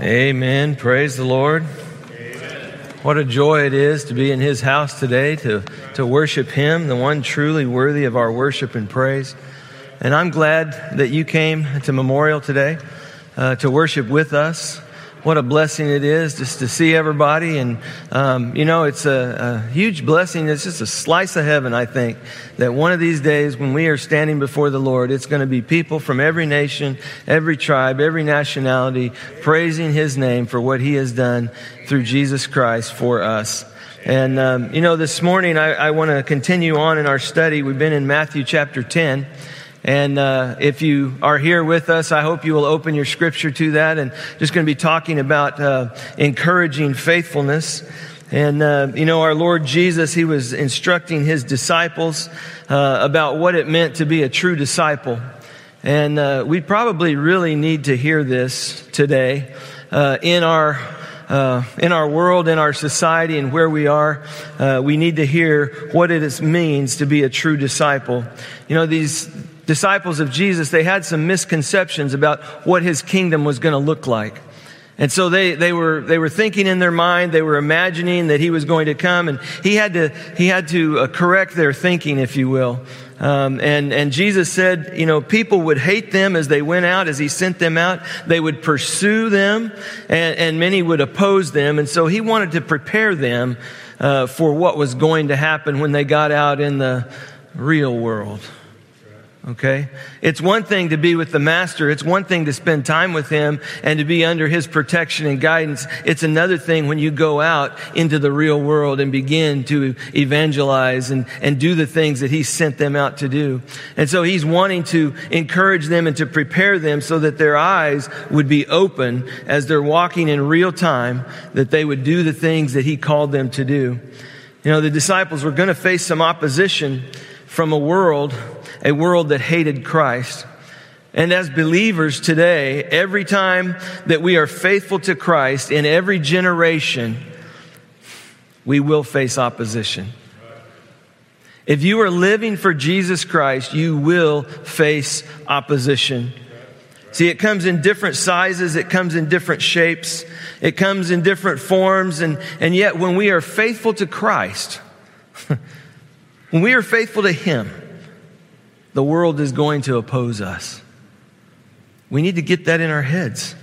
Amen. Praise the Lord. What a joy it is to be in His house today, to, to worship Him, the one truly worthy of our worship and praise. And I'm glad that you came to Memorial today uh, to worship with us what a blessing it is just to see everybody. And, um, you know, it's a, a, huge blessing. It's just a slice of heaven, I think, that one of these days when we are standing before the Lord, it's going to be people from every nation, every tribe, every nationality praising His name for what He has done through Jesus Christ for us. And, um, you know, this morning I, I want to continue on in our study. We've been in Matthew chapter 10. And uh, if you are here with us, I hope you will open your scripture to that. And just going to be talking about uh, encouraging faithfulness. And, uh, you know, our Lord Jesus, He was instructing His disciples uh, about what it meant to be a true disciple. And uh, we probably really need to hear this today uh, in our uh, in our world, in our society, and where we are, uh, we need to hear what it means to be a true disciple. You know, these disciples of Jesus, they had some misconceptions about what his kingdom was going to look like. And so they, they were, they were thinking in their mind, they were imagining that he was going to come and he had to, he had to uh, correct their thinking, if you will. Um, and, and Jesus said, you know, people would hate them as they went out, as he sent them out. They would pursue them and, and many would oppose them. And so he wanted to prepare them, uh, for what was going to happen when they got out in the real world. Okay? It's one thing to be with the master. It's one thing to spend time with him and to be under his protection and guidance. It's another thing when you go out into the real world and begin to evangelize and, and do the things that he sent them out to do. And so he's wanting to encourage them and to prepare them so that their eyes would be open as they're walking in real time, that they would do the things that he called them to do. You know, the disciples were going to face some opposition from a world a world that hated Christ. And as believers today, every time that we are faithful to Christ in every generation, we will face opposition. If you are living for Jesus Christ, you will face opposition. See, it comes in different sizes, it comes in different shapes, it comes in different forms, and, and yet when we are faithful to Christ, when we are faithful to Him, the world is going to oppose us. We need to get that in our heads.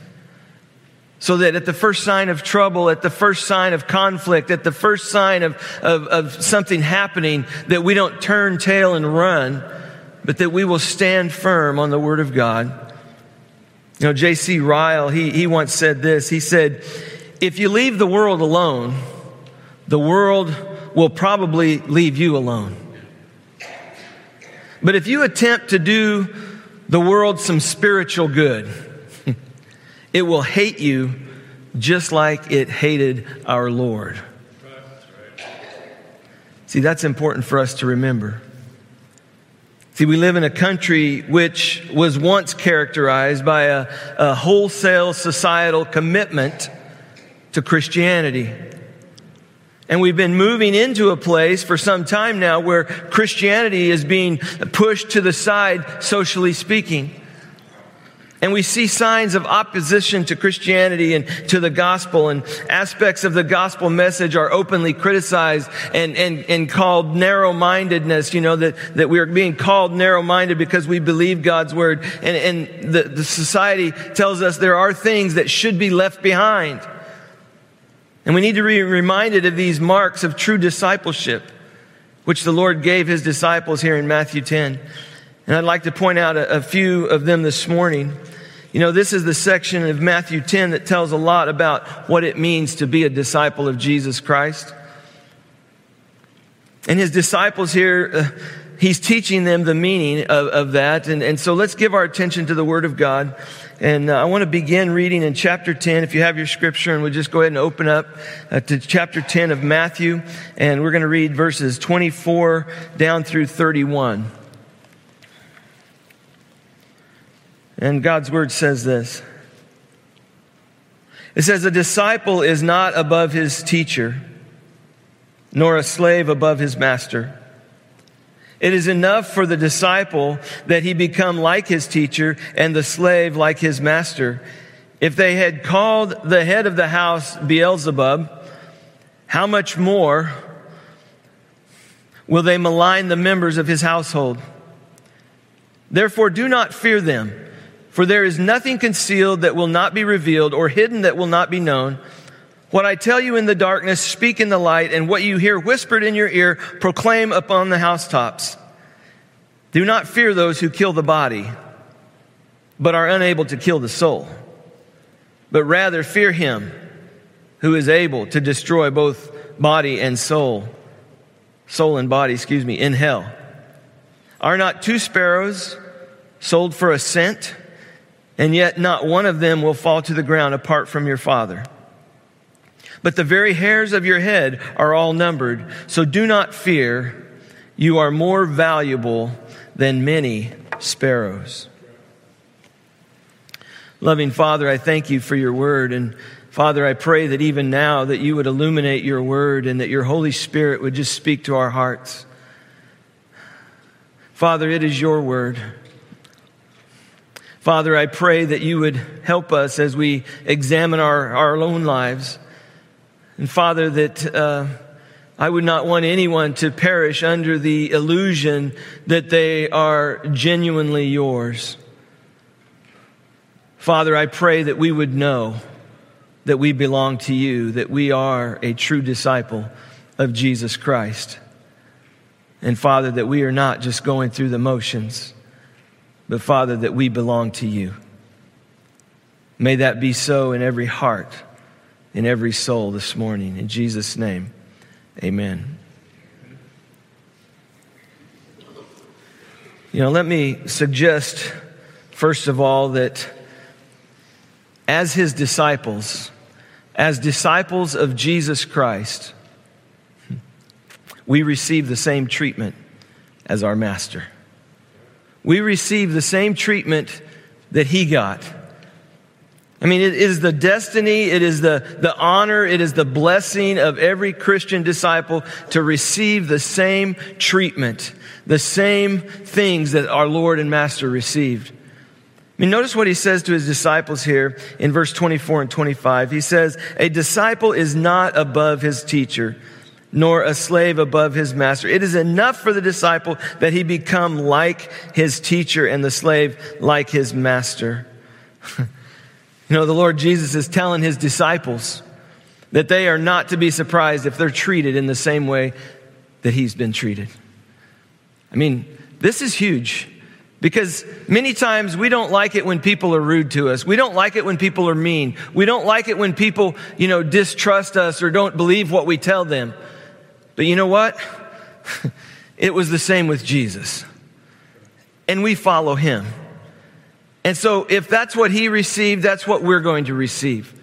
So that at the first sign of trouble, at the first sign of conflict, at the first sign of, of, of something happening, that we don't turn tail and run, but that we will stand firm on the Word of God. You know, J.C. Ryle, he, he once said this. He said, If you leave the world alone, the world will probably leave you alone. But if you attempt to do the world some spiritual good, it will hate you just like it hated our Lord. See, that's important for us to remember. See, we live in a country which was once characterized by a, a wholesale societal commitment to Christianity. And we've been moving into a place for some time now where Christianity is being pushed to the side, socially speaking. And we see signs of opposition to Christianity and to the gospel, and aspects of the gospel message are openly criticized and, and, and called narrow mindedness. You know, that, that we are being called narrow minded because we believe God's word. And, and the, the society tells us there are things that should be left behind. And we need to be reminded of these marks of true discipleship, which the Lord gave his disciples here in Matthew 10. And I'd like to point out a, a, few of them this morning. You know, this is the section of Matthew 10 that tells a lot about what it means to be a disciple of Jesus Christ. And his disciples here, uh, he's teaching them the meaning of, of that. And, and so let's give our attention to the Word of God. And uh, I want to begin reading in chapter 10. If you have your scripture, and we'll just go ahead and open up uh, to chapter 10 of Matthew. And we're going to read verses 24 down through 31. And God's word says this It says, A disciple is not above his teacher, nor a slave above his master. It is enough for the disciple that he become like his teacher and the slave like his master. If they had called the head of the house Beelzebub, how much more will they malign the members of his household? Therefore, do not fear them, for there is nothing concealed that will not be revealed, or hidden that will not be known. What I tell you in the darkness, speak in the light, and what you hear whispered in your ear, proclaim upon the housetops. Do not fear those who kill the body, but are unable to kill the soul, but rather fear him who is able to destroy both body and soul, soul and body, excuse me, in hell. Are not two sparrows sold for a cent? And yet not one of them will fall to the ground apart from your Father. But the very hairs of your head are all numbered. So do not fear. You are more valuable than many sparrows. Loving Father, I thank you for your word. And Father, I pray that even now that you would illuminate your word and that your Holy Spirit would just speak to our hearts. Father, it is your word. Father, I pray that you would help us as we examine our, our own lives. And Father, that uh, I would not want anyone to perish under the illusion that they are genuinely yours. Father, I pray that we would know that we belong to you, that we are a true disciple of Jesus Christ. And Father, that we are not just going through the motions, but Father, that we belong to you. May that be so in every heart, in every soul this morning. In Jesus' name, amen. You know, let me suggest, first of all, that as his disciples, as disciples of Jesus Christ, we receive the same treatment as our master. We receive the same treatment that he got. I mean, it is the destiny, it is the, the honor, it is the blessing of every Christian disciple to receive the same treatment, the same things that our Lord and Master received. I mean, notice what he says to his disciples here in verse 24 and 25. He says, A disciple is not above his teacher nor a slave above his master. It is enough for the disciple that he become like his teacher and the slave like his master. you know, the Lord Jesus is telling his disciples that they are not to be surprised if they're treated in the same way that he's been treated. I mean, this is huge. Because many times we don't like it when people are rude to us. We don't like it when people are mean. We don't like it when people, you know, distrust us or don't believe what we tell them. But you know what? it was the same with Jesus. And we follow him. And so if that's what he received, that's what we're going to receive.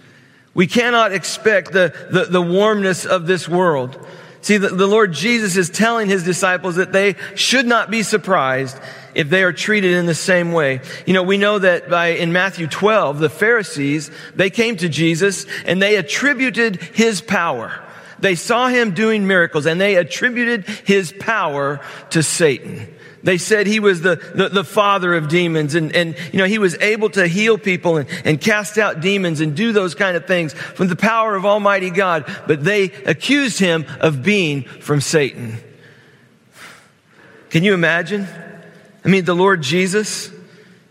We cannot expect the, the, the warmness of this world. See, the, the Lord Jesus is telling his disciples that they should not be surprised if they are treated in the same way. You know, we know that by, in Matthew 12, the Pharisees, they came to Jesus and they attributed his power. They saw him doing miracles and they attributed his power to Satan. They said he was the, the, the, father of demons and, and, you know, he was able to heal people and, and cast out demons and do those kind of things from the power of Almighty God. But they accused him of being from Satan. Can you imagine? I mean, the Lord Jesus,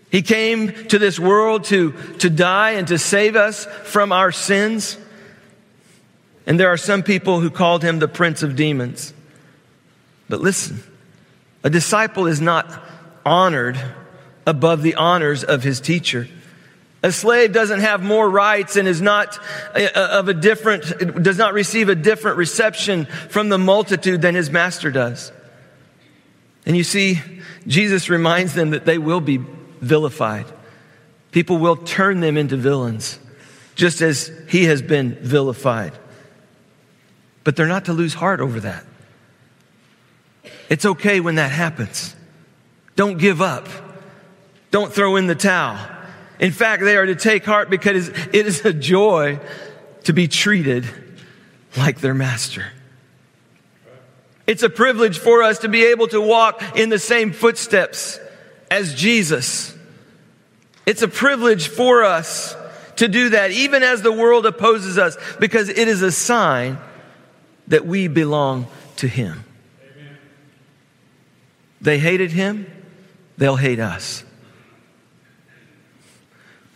he came to this world to, to die and to save us from our sins. And there are some people who called him the prince of demons. But listen, a disciple is not honored above the honors of his teacher. A slave doesn't have more rights and is not uh, of a different, does not receive a different reception from the multitude than his master does. And you see, Jesus reminds them that they will be vilified. People will turn them into villains, just as he has been vilified. But they're not to lose heart over that. It's okay when that happens. Don't give up. Don't throw in the towel. In fact, they are to take heart because it is a joy to be treated like their master. It's a privilege for us to be able to walk in the same footsteps as Jesus. It's a privilege for us to do that, even as the world opposes us, because it is a sign that we belong to Him. They hated Him, they'll hate us.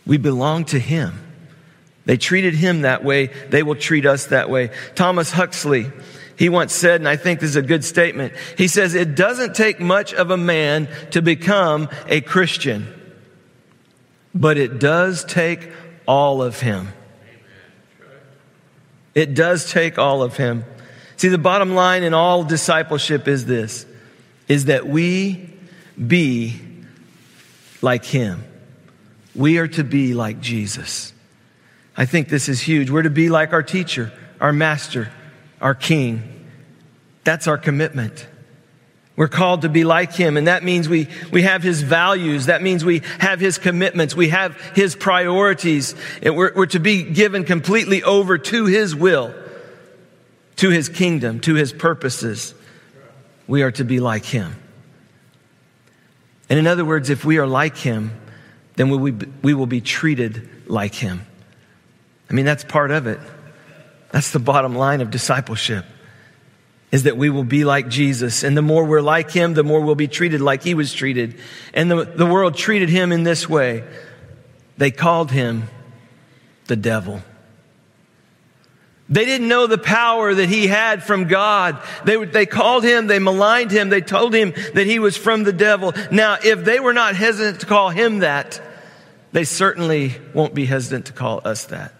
We belong to Him. They treated Him that way, they will treat us that way. Thomas Huxley, he once said, and I think this is a good statement, he says, It doesn't take much of a man to become a Christian, but it does take all of him. It does take all of him. See, the bottom line in all discipleship is this, is that we be like him. We are to be like Jesus. I think this is huge. We're to be like our teacher, our master, our king. That's our commitment. We're called to be like him, and that means we, we have his values. That means we have his commitments. We have his priorities. And we're, we're to be given completely over to his will, to his kingdom, to his purposes. We are to be like him. And in other words, if we are like him, then we, we will be treated like him. I mean, that's part of it. That's the bottom line of discipleship is that we will be like Jesus. And the more we're like him, the more we'll be treated like he was treated. And the, the world treated him in this way. They called him the devil. They didn't know the power that he had from God. They, they called him, they maligned him, they told him that he was from the devil. Now, if they were not hesitant to call him that, they certainly won't be hesitant to call us that.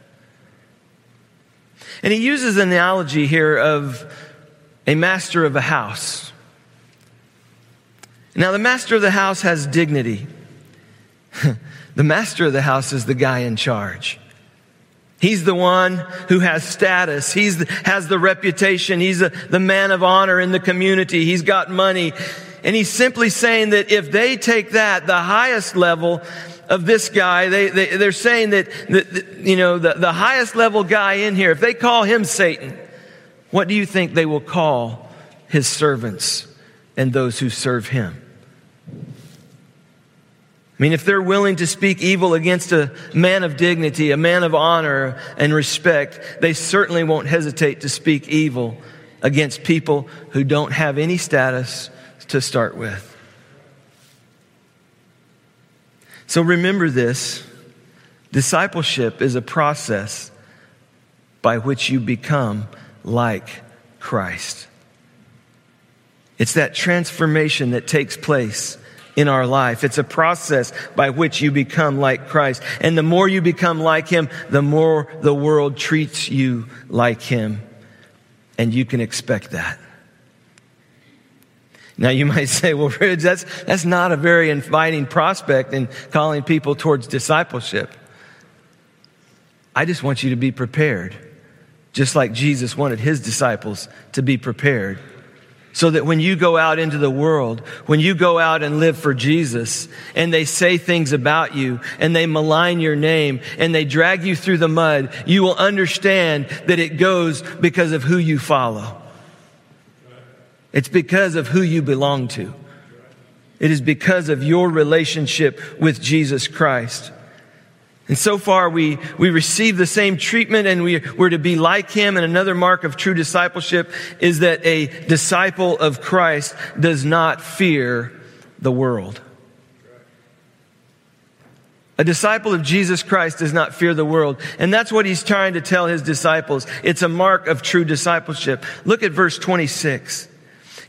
And he uses an analogy here of a master of a house. Now, the master of the house has dignity. the master of the house is the guy in charge. He's the one who has status. He has the reputation. He's the, the man of honor in the community. He's got money. And he's simply saying that if they take that, the highest level of this guy, they, they, they're saying that, that, you know, the, the highest level guy in here, if they call him Satan, what do you think they will call his servants and those who serve him? I mean, if they're willing to speak evil against a man of dignity, a man of honor and respect, they certainly won't hesitate to speak evil against people who don't have any status to start with. So remember this discipleship is a process by which you become like Christ. It's that transformation that takes place in our life. It's a process by which you become like Christ. And the more you become like Him, the more the world treats you like Him. And you can expect that. Now you might say, well, Ridge, that's, that's not a very inviting prospect in calling people towards discipleship. I just want you to be prepared just like Jesus wanted his disciples to be prepared. So that when you go out into the world, when you go out and live for Jesus, and they say things about you, and they malign your name, and they drag you through the mud, you will understand that it goes because of who you follow. It's because of who you belong to. It is because of your relationship with Jesus Christ. And so far, we, we receive the same treatment and we, we're to be like him. And another mark of true discipleship is that a disciple of Christ does not fear the world. A disciple of Jesus Christ does not fear the world. And that's what he's trying to tell his disciples. It's a mark of true discipleship. Look at verse 26.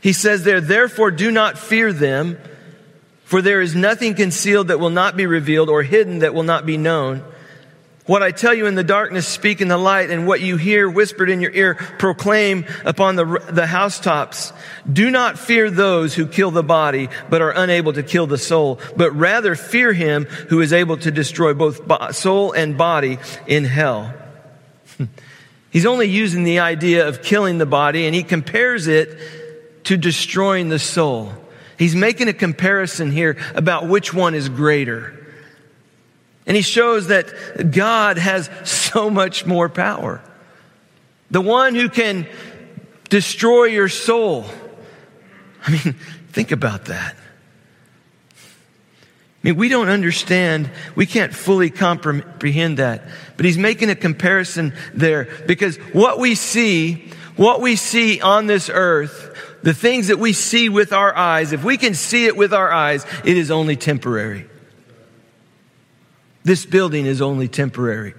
He says there, therefore do not fear them for there is nothing concealed that will not be revealed or hidden that will not be known. What I tell you in the darkness, speak in the light, and what you hear whispered in your ear, proclaim upon the, the housetops. Do not fear those who kill the body, but are unable to kill the soul, but rather fear him who is able to destroy both soul and body in hell. He's only using the idea of killing the body, and he compares it to destroying the soul. He's making a comparison here about which one is greater. And he shows that God has so much more power. The one who can destroy your soul. I mean, think about that. I mean, we don't understand, we can't fully comprehend that. But he's making a comparison there because what we see, what we see on this earth, the things that we see with our eyes, if we can see it with our eyes, it is only temporary. This building is only temporary.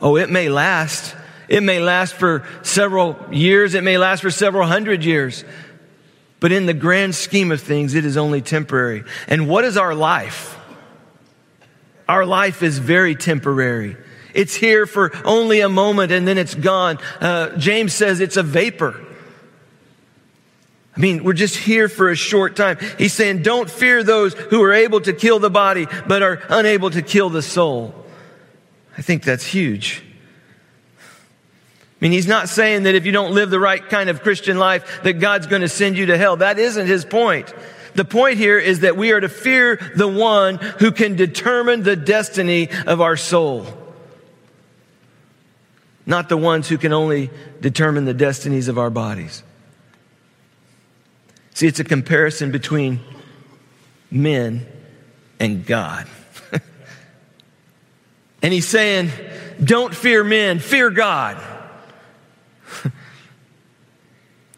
Oh, it may last. It may last for several years. It may last for several hundred years. But in the grand scheme of things, it is only temporary. And what is our life? Our life is very temporary. It's here for only a moment and then it's gone. Uh, James says it's a vapor. I mean, we're just here for a short time. He's saying, don't fear those who are able to kill the body, but are unable to kill the soul. I think that's huge. I mean, he's not saying that if you don't live the right kind of Christian life, that God's going to send you to hell. That isn't his point. The point here is that we are to fear the one who can determine the destiny of our soul. Not the ones who can only determine the destinies of our bodies. See, it's a comparison between men and God. and he's saying, don't fear men, fear God.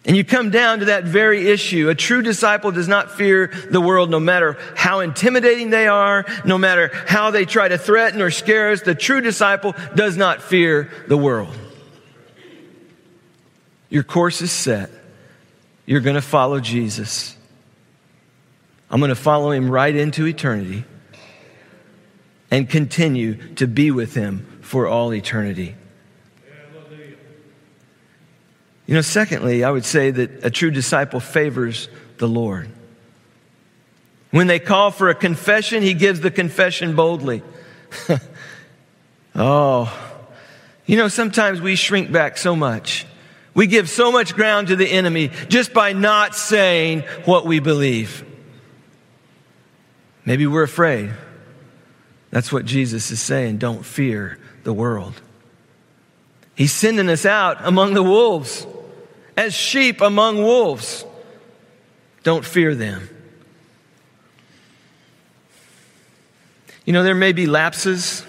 And you come down to that very issue. A true disciple does not fear the world no matter how intimidating they are, no matter how they try to threaten or scare us. The true disciple does not fear the world. Your course is set. You're going to follow Jesus. I'm going to follow him right into eternity and continue to be with him for all eternity. You know, secondly, I would say that a true disciple favors the Lord. When they call for a confession, he gives the confession boldly. oh, you know, sometimes we shrink back so much. We give so much ground to the enemy just by not saying what we believe. Maybe we're afraid. That's what Jesus is saying. Don't fear the world. He's sending us out among the wolves as sheep among wolves. Don't fear them. You know, there may be lapses.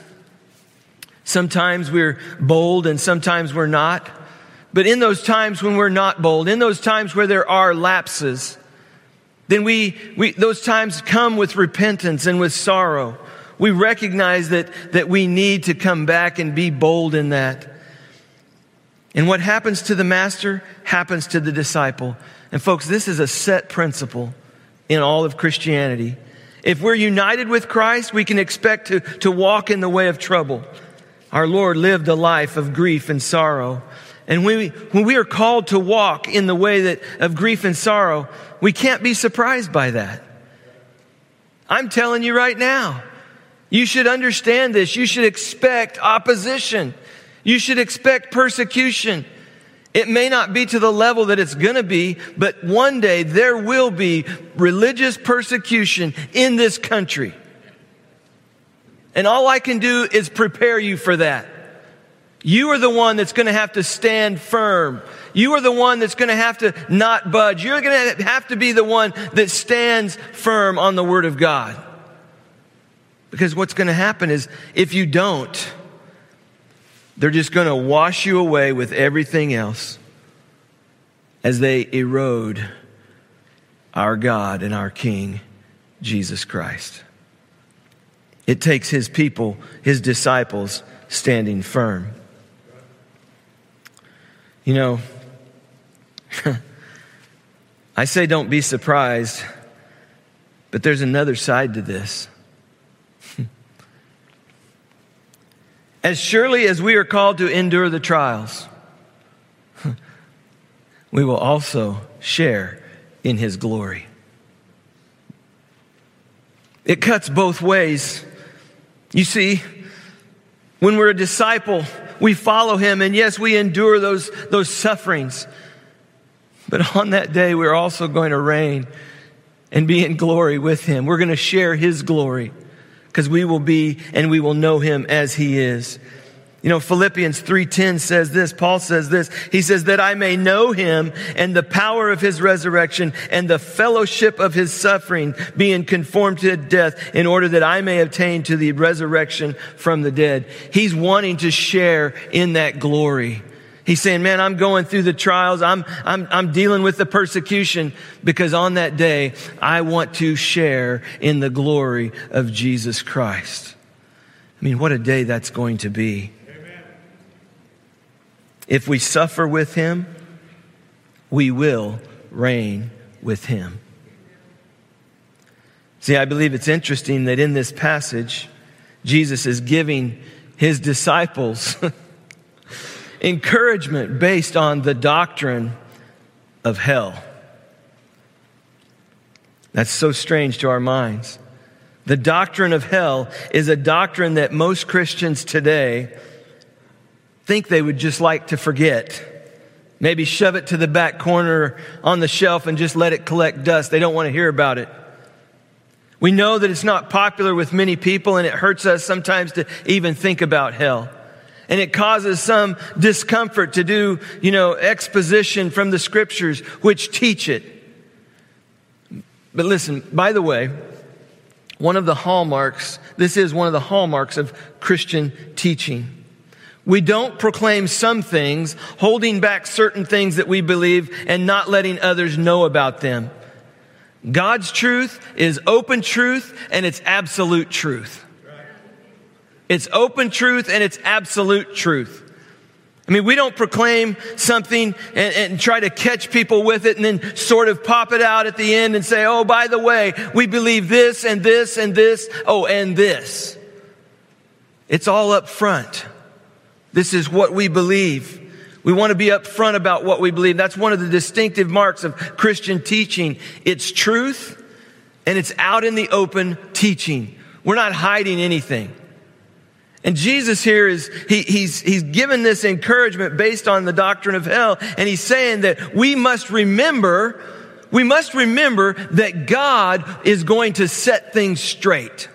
Sometimes we're bold and sometimes we're not. But in those times when we're not bold, in those times where there are lapses, then we, we those times come with repentance and with sorrow. We recognize that, that we need to come back and be bold in that. And what happens to the master happens to the disciple. And folks, this is a set principle in all of Christianity. If we're united with Christ, we can expect to, to walk in the way of trouble. Our Lord lived a life of grief and sorrow. And when we, when we are called to walk in the way that, of grief and sorrow, we can't be surprised by that. I'm telling you right now, you should understand this. You should expect opposition. You should expect persecution. It may not be to the level that it's going to be, but one day there will be religious persecution in this country. And all I can do is prepare you for that. You are the one that's going to have to stand firm. You are the one that's going to have to not budge. You're going to have to be the one that stands firm on the Word of God. Because what's going to happen is if you don't, they're just going to wash you away with everything else as they erode our God and our King, Jesus Christ. It takes his people, his disciples, standing firm. You know, I say don't be surprised, but there's another side to this. As surely as we are called to endure the trials, we will also share in his glory. It cuts both ways. You see, when we're a disciple, we follow him, and yes, we endure those, those sufferings. But on that day, we're also going to reign and be in glory with him. We're going to share his glory because we will be and we will know him as he is. You know, Philippians 3:10 says this, Paul says this. He says that I may know him and the power of his resurrection and the fellowship of his suffering, being conformed to death in order that I may obtain to the resurrection from the dead. He's wanting to share in that glory. He's saying, man, I'm going through the trials. I'm, I'm, I'm dealing with the persecution because on that day, I want to share in the glory of Jesus Christ. I mean, what a day that's going to be. If we suffer with him, we will reign with him. See, I believe it's interesting that in this passage, Jesus is giving his disciples encouragement based on the doctrine of hell. That's so strange to our minds. The doctrine of hell is a doctrine that most Christians today think they would just like to forget. Maybe shove it to the back corner on the shelf and just let it collect dust. They don't want to hear about it. We know that it's not popular with many people and it hurts us sometimes to even think about hell. And it causes some discomfort to do, you know, exposition from the scriptures which teach it. But listen, by the way, one of the hallmarks, this is one of the hallmarks of Christian teaching. We don't proclaim some things, holding back certain things that we believe and not letting others know about them. God's truth is open truth and it's absolute truth. It's open truth and it's absolute truth. I mean, we don't proclaim something and, and, try to catch people with it and then sort of pop it out at the end and say, oh, by the way, we believe this and this and this, oh, and this. It's all up front. This is what we believe. We want to be upfront about what we believe. That's one of the distinctive marks of Christian teaching. It's truth and it's out in the open teaching. We're not hiding anything. And Jesus here is, he, he's, he's given this encouragement based on the doctrine of hell. And he's saying that we must remember, we must remember that God is going to set things straight.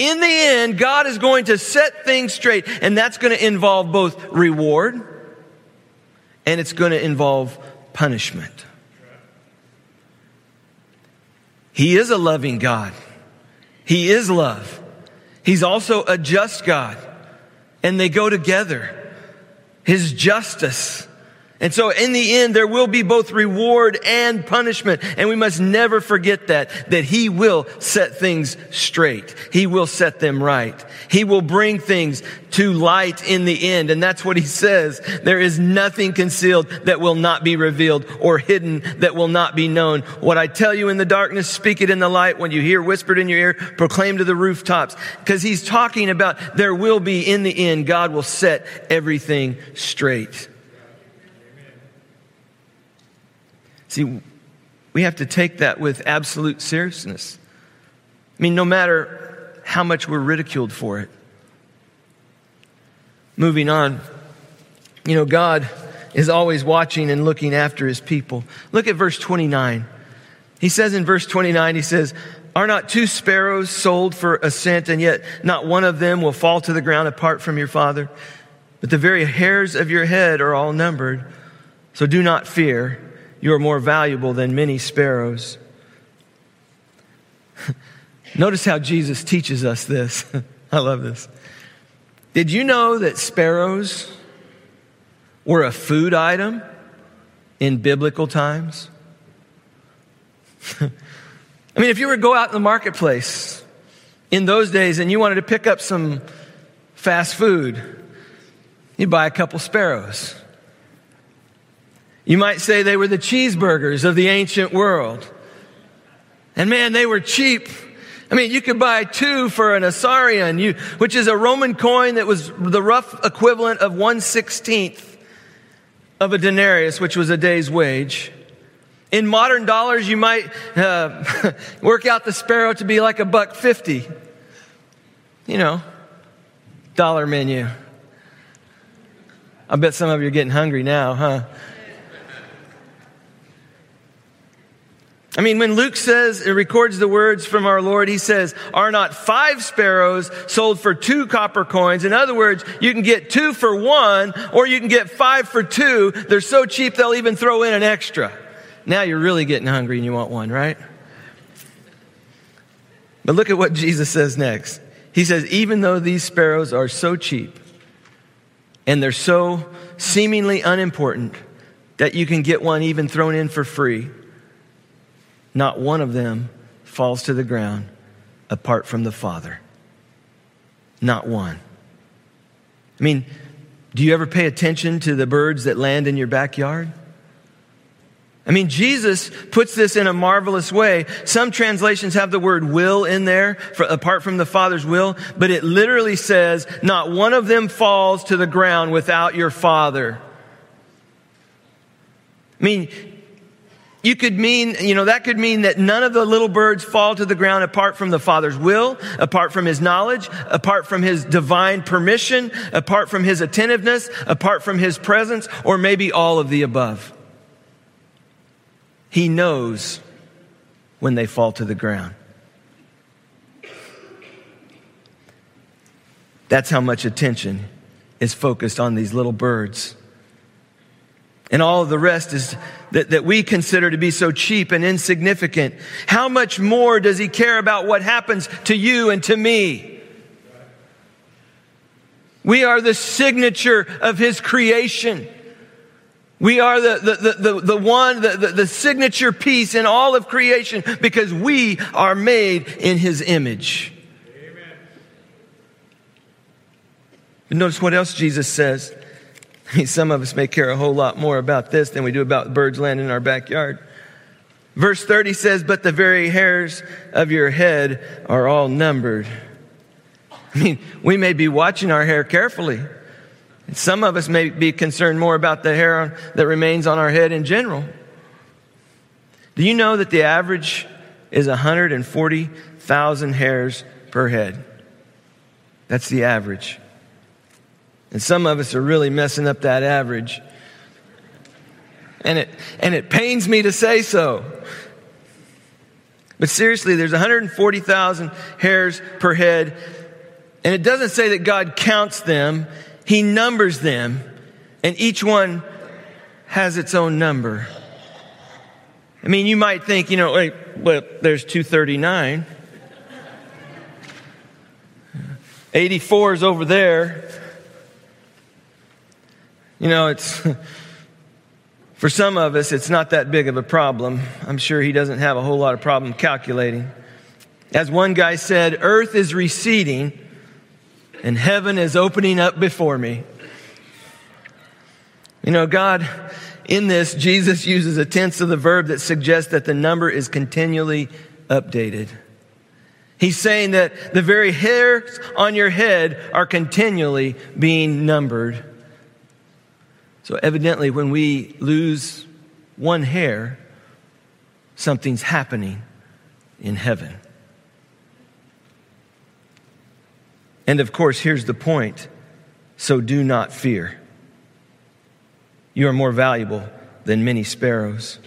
In the end, God is going to set things straight, and that's going to involve both reward and it's going to involve punishment. He is a loving God. He is love. He's also a just God. And they go together. His justice and so in the end, there will be both reward and punishment. And we must never forget that, that he will set things straight. He will set them right. He will bring things to light in the end. And that's what he says. There is nothing concealed that will not be revealed or hidden that will not be known. What I tell you in the darkness, speak it in the light. When you hear whispered in your ear, proclaim to the rooftops. Because he's talking about there will be in the end, God will set everything straight. See, we have to take that with absolute seriousness. I mean, no matter how much we're ridiculed for it. Moving on, you know, God is always watching and looking after his people. Look at verse 29. He says in verse 29, he says, Are not two sparrows sold for a cent, and yet not one of them will fall to the ground apart from your father? But the very hairs of your head are all numbered. So do not fear. You are more valuable than many sparrows. Notice how Jesus teaches us this. I love this. Did you know that sparrows were a food item in biblical times? I mean, if you were to go out in the marketplace in those days and you wanted to pick up some fast food, you'd buy a couple sparrows. You might say they were the cheeseburgers of the ancient world. And man, they were cheap. I mean, you could buy two for an assarion, you, which is a Roman coin that was the rough equivalent of one sixteenth of a denarius, which was a day's wage. In modern dollars, you might uh, work out the sparrow to be like a buck fifty. You know, dollar menu. I bet some of you are getting hungry now, huh? I mean, when Luke says, it records the words from our Lord, he says, are not five sparrows sold for two copper coins? In other words, you can get two for one, or you can get five for two. They're so cheap, they'll even throw in an extra. Now you're really getting hungry and you want one, right? But look at what Jesus says next. He says, even though these sparrows are so cheap and they're so seemingly unimportant that you can get one even thrown in for free, not one of them falls to the ground apart from the Father. Not one. I mean, do you ever pay attention to the birds that land in your backyard? I mean, Jesus puts this in a marvelous way. Some translations have the word will in there, for, apart from the Father's will, but it literally says, not one of them falls to the ground without your Father. I mean, you could mean, you know, that could mean that none of the little birds fall to the ground apart from the Father's will, apart from His knowledge, apart from His divine permission, apart from His attentiveness, apart from His presence, or maybe all of the above. He knows when they fall to the ground. That's how much attention is focused on these little birds. And all of the rest is that, that we consider to be so cheap and insignificant. How much more does he care about what happens to you and to me? We are the signature of his creation. We are the, the, the, the, the one, the, the, the signature piece in all of creation because we are made in his image. Amen. notice what else Jesus says. Some of us may care a whole lot more about this than we do about birds landing in our backyard. Verse 30 says, But the very hairs of your head are all numbered. I mean, we may be watching our hair carefully. Some of us may be concerned more about the hair that remains on our head in general. Do you know that the average is 140,000 hairs per head? That's the average. And some of us are really messing up that average. And it, and it pains me to say so. But seriously, there's 140,000 hairs per head. And it doesn't say that God counts them, He numbers them. And each one has its own number. I mean, you might think, you know, wait, well, there's 239. 84 is over there. You know, it's, for some of us, it's not that big of a problem. I'm sure he doesn't have a whole lot of problem calculating. As one guy said, earth is receding and heaven is opening up before me. You know, God, in this, Jesus uses a tense of the verb that suggests that the number is continually updated. He's saying that the very hairs on your head are continually being numbered. So, evidently, when we lose one hair, something's happening in heaven. And of course, here's the point so do not fear. You are more valuable than many sparrows.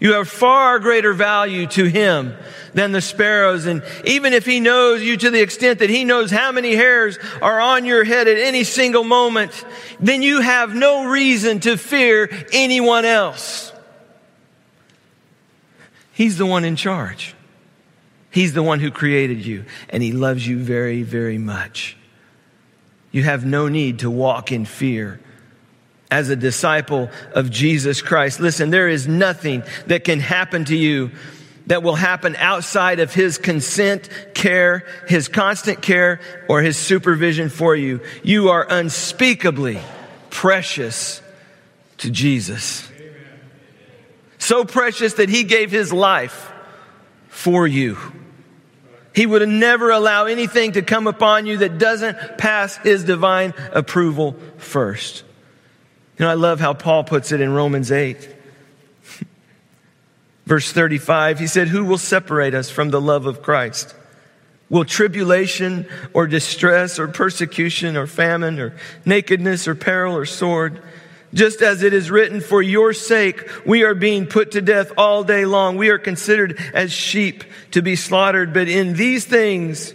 You have far greater value to him than the sparrows. And even if he knows you to the extent that he knows how many hairs are on your head at any single moment, then you have no reason to fear anyone else. He's the one in charge. He's the one who created you and he loves you very, very much. You have no need to walk in fear as a disciple of Jesus Christ. Listen, there is nothing that can happen to you that will happen outside of his consent, care, his constant care, or his supervision for you. You are unspeakably precious to Jesus. So precious that he gave his life for you. He would never allow anything to come upon you that doesn't pass his divine approval first. You know, I love how Paul puts it in Romans 8. Verse 35, he said, Who will separate us from the love of Christ? Will tribulation or distress or persecution or famine or nakedness or peril or sword? Just as it is written, for your sake, we are being put to death all day long. We are considered as sheep to be slaughtered. But in these things,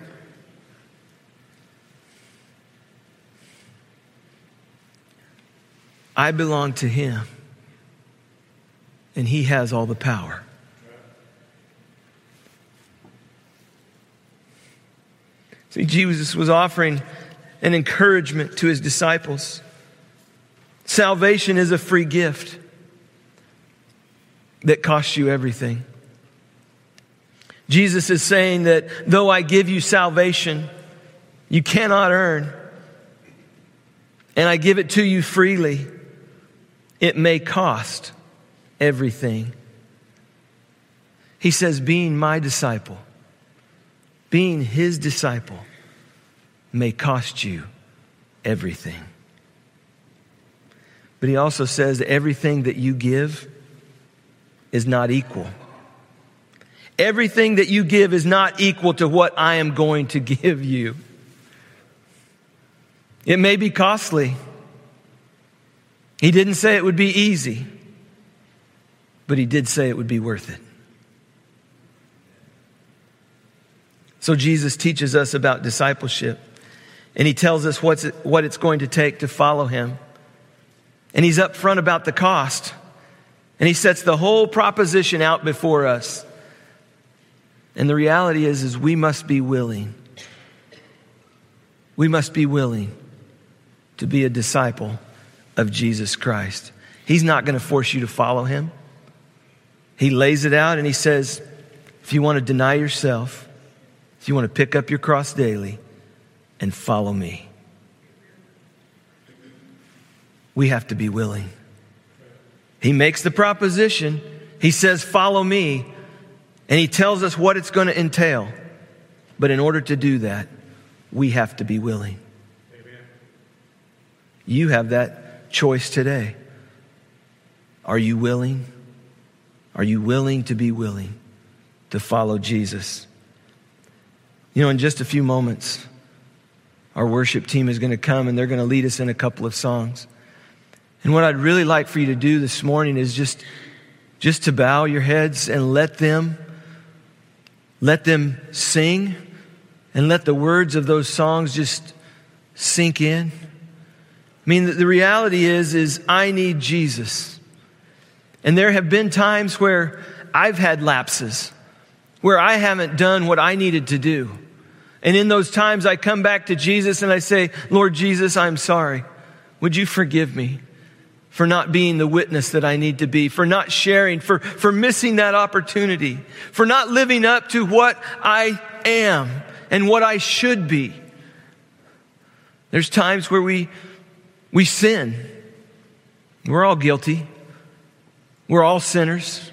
I belong to Him, and He has all the power. See, Jesus was offering an encouragement to his disciples. Salvation is a free gift that costs you everything. Jesus is saying that though I give you salvation, you cannot earn, and I give it to you freely it may cost everything. He says, being my disciple, being his disciple, may cost you everything. But he also says everything that you give is not equal. Everything that you give is not equal to what I am going to give you. It may be costly. He didn't say it would be easy, but he did say it would be worth it. So Jesus teaches us about discipleship, and he tells us what's what it's going to take to follow him. And he's upfront about the cost. And he sets the whole proposition out before us. And the reality is, is we must be willing. We must be willing to be a disciple of Jesus Christ. He's not going to force you to follow him. He lays it out and he says, if you want to deny yourself, if you want to pick up your cross daily and follow me, we have to be willing. He makes the proposition. He says, Follow me. And he tells us what it's going to entail. But in order to do that, we have to be willing. Amen. You have that choice today. Are you willing? Are you willing to be willing to follow Jesus? You know, in just a few moments, our worship team is going to come and they're going to lead us in a couple of songs. And what I'd really like for you to do this morning is just, just to bow your heads and let them, let them sing and let the words of those songs just sink in. I mean, that the reality is, is I need Jesus. And there have been times where I've had lapses, where I haven't done what I needed to do. And in those times, I come back to Jesus and I say, Lord Jesus, I'm sorry. Would you forgive me for not being the witness that I need to be, for not sharing, for, for missing that opportunity, for not living up to what I am and what I should be? There's times where we we sin. We're all guilty. We're all sinners.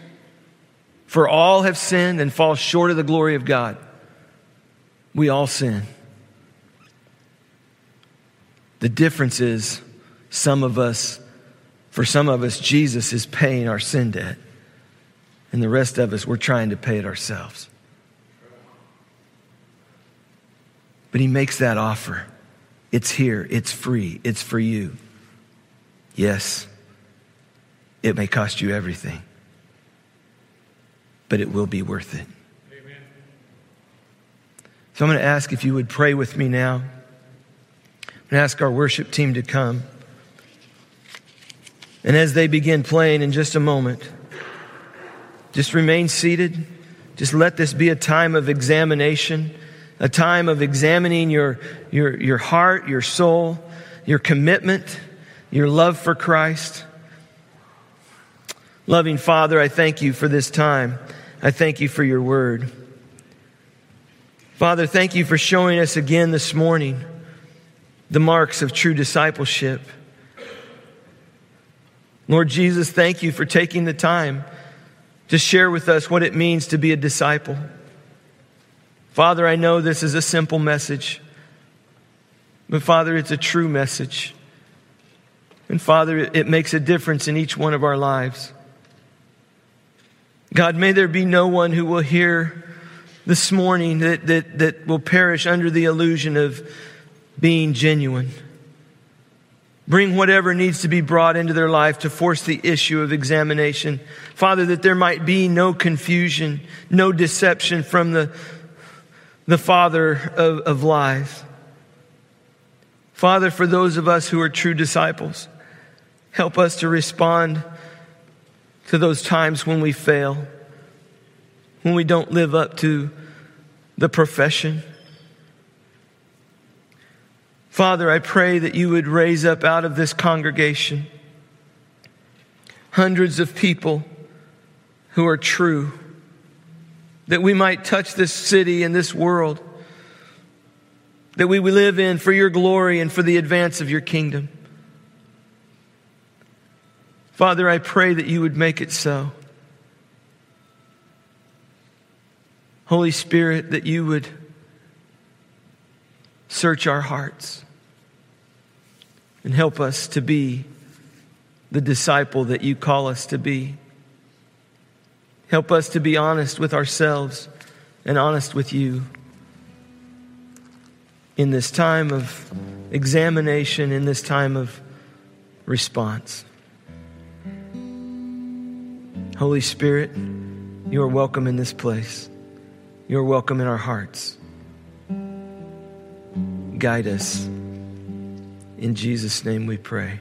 For all have sinned and fall short of the glory of God. We all sin. The difference is some of us, for some of us, Jesus is paying our sin debt. And the rest of us, we're trying to pay it ourselves. But he makes that offer. It's here, it's free, it's for you. Yes, it may cost you everything, but it will be worth it. Amen. So I'm going to ask if you would pray with me now. I'm going to ask our worship team to come. And as they begin playing in just a moment, just remain seated. Just let this be a time of examination a time of examining your, your, your heart, your soul, your commitment, your love for Christ. Loving Father, I thank you for this time. I thank you for your word. Father, thank you for showing us again this morning the marks of true discipleship. Lord Jesus, thank you for taking the time to share with us what it means to be a disciple. Father, I know this is a simple message, but Father, it's a true message. And Father, it makes a difference in each one of our lives. God, may there be no one who will hear this morning that, that, that will perish under the illusion of being genuine. Bring whatever needs to be brought into their life to force the issue of examination. Father, that there might be no confusion, no deception from the, the father of, of lies. Father, for those of us who are true disciples, help us to respond to those times when we fail, when we don't live up to the profession Father, I pray that you would raise up out of this congregation hundreds of people who are true, that we might touch this city and this world, that we live in for your glory and for the advance of your kingdom. Father, I pray that you would make it so. Holy Spirit, that you would search our hearts and help us to be the disciple that you call us to be. Help us to be honest with ourselves and honest with you in this time of examination, in this time of response. Holy Spirit, you are welcome in this place. You are welcome in our hearts. Guide us. In Jesus' name we pray.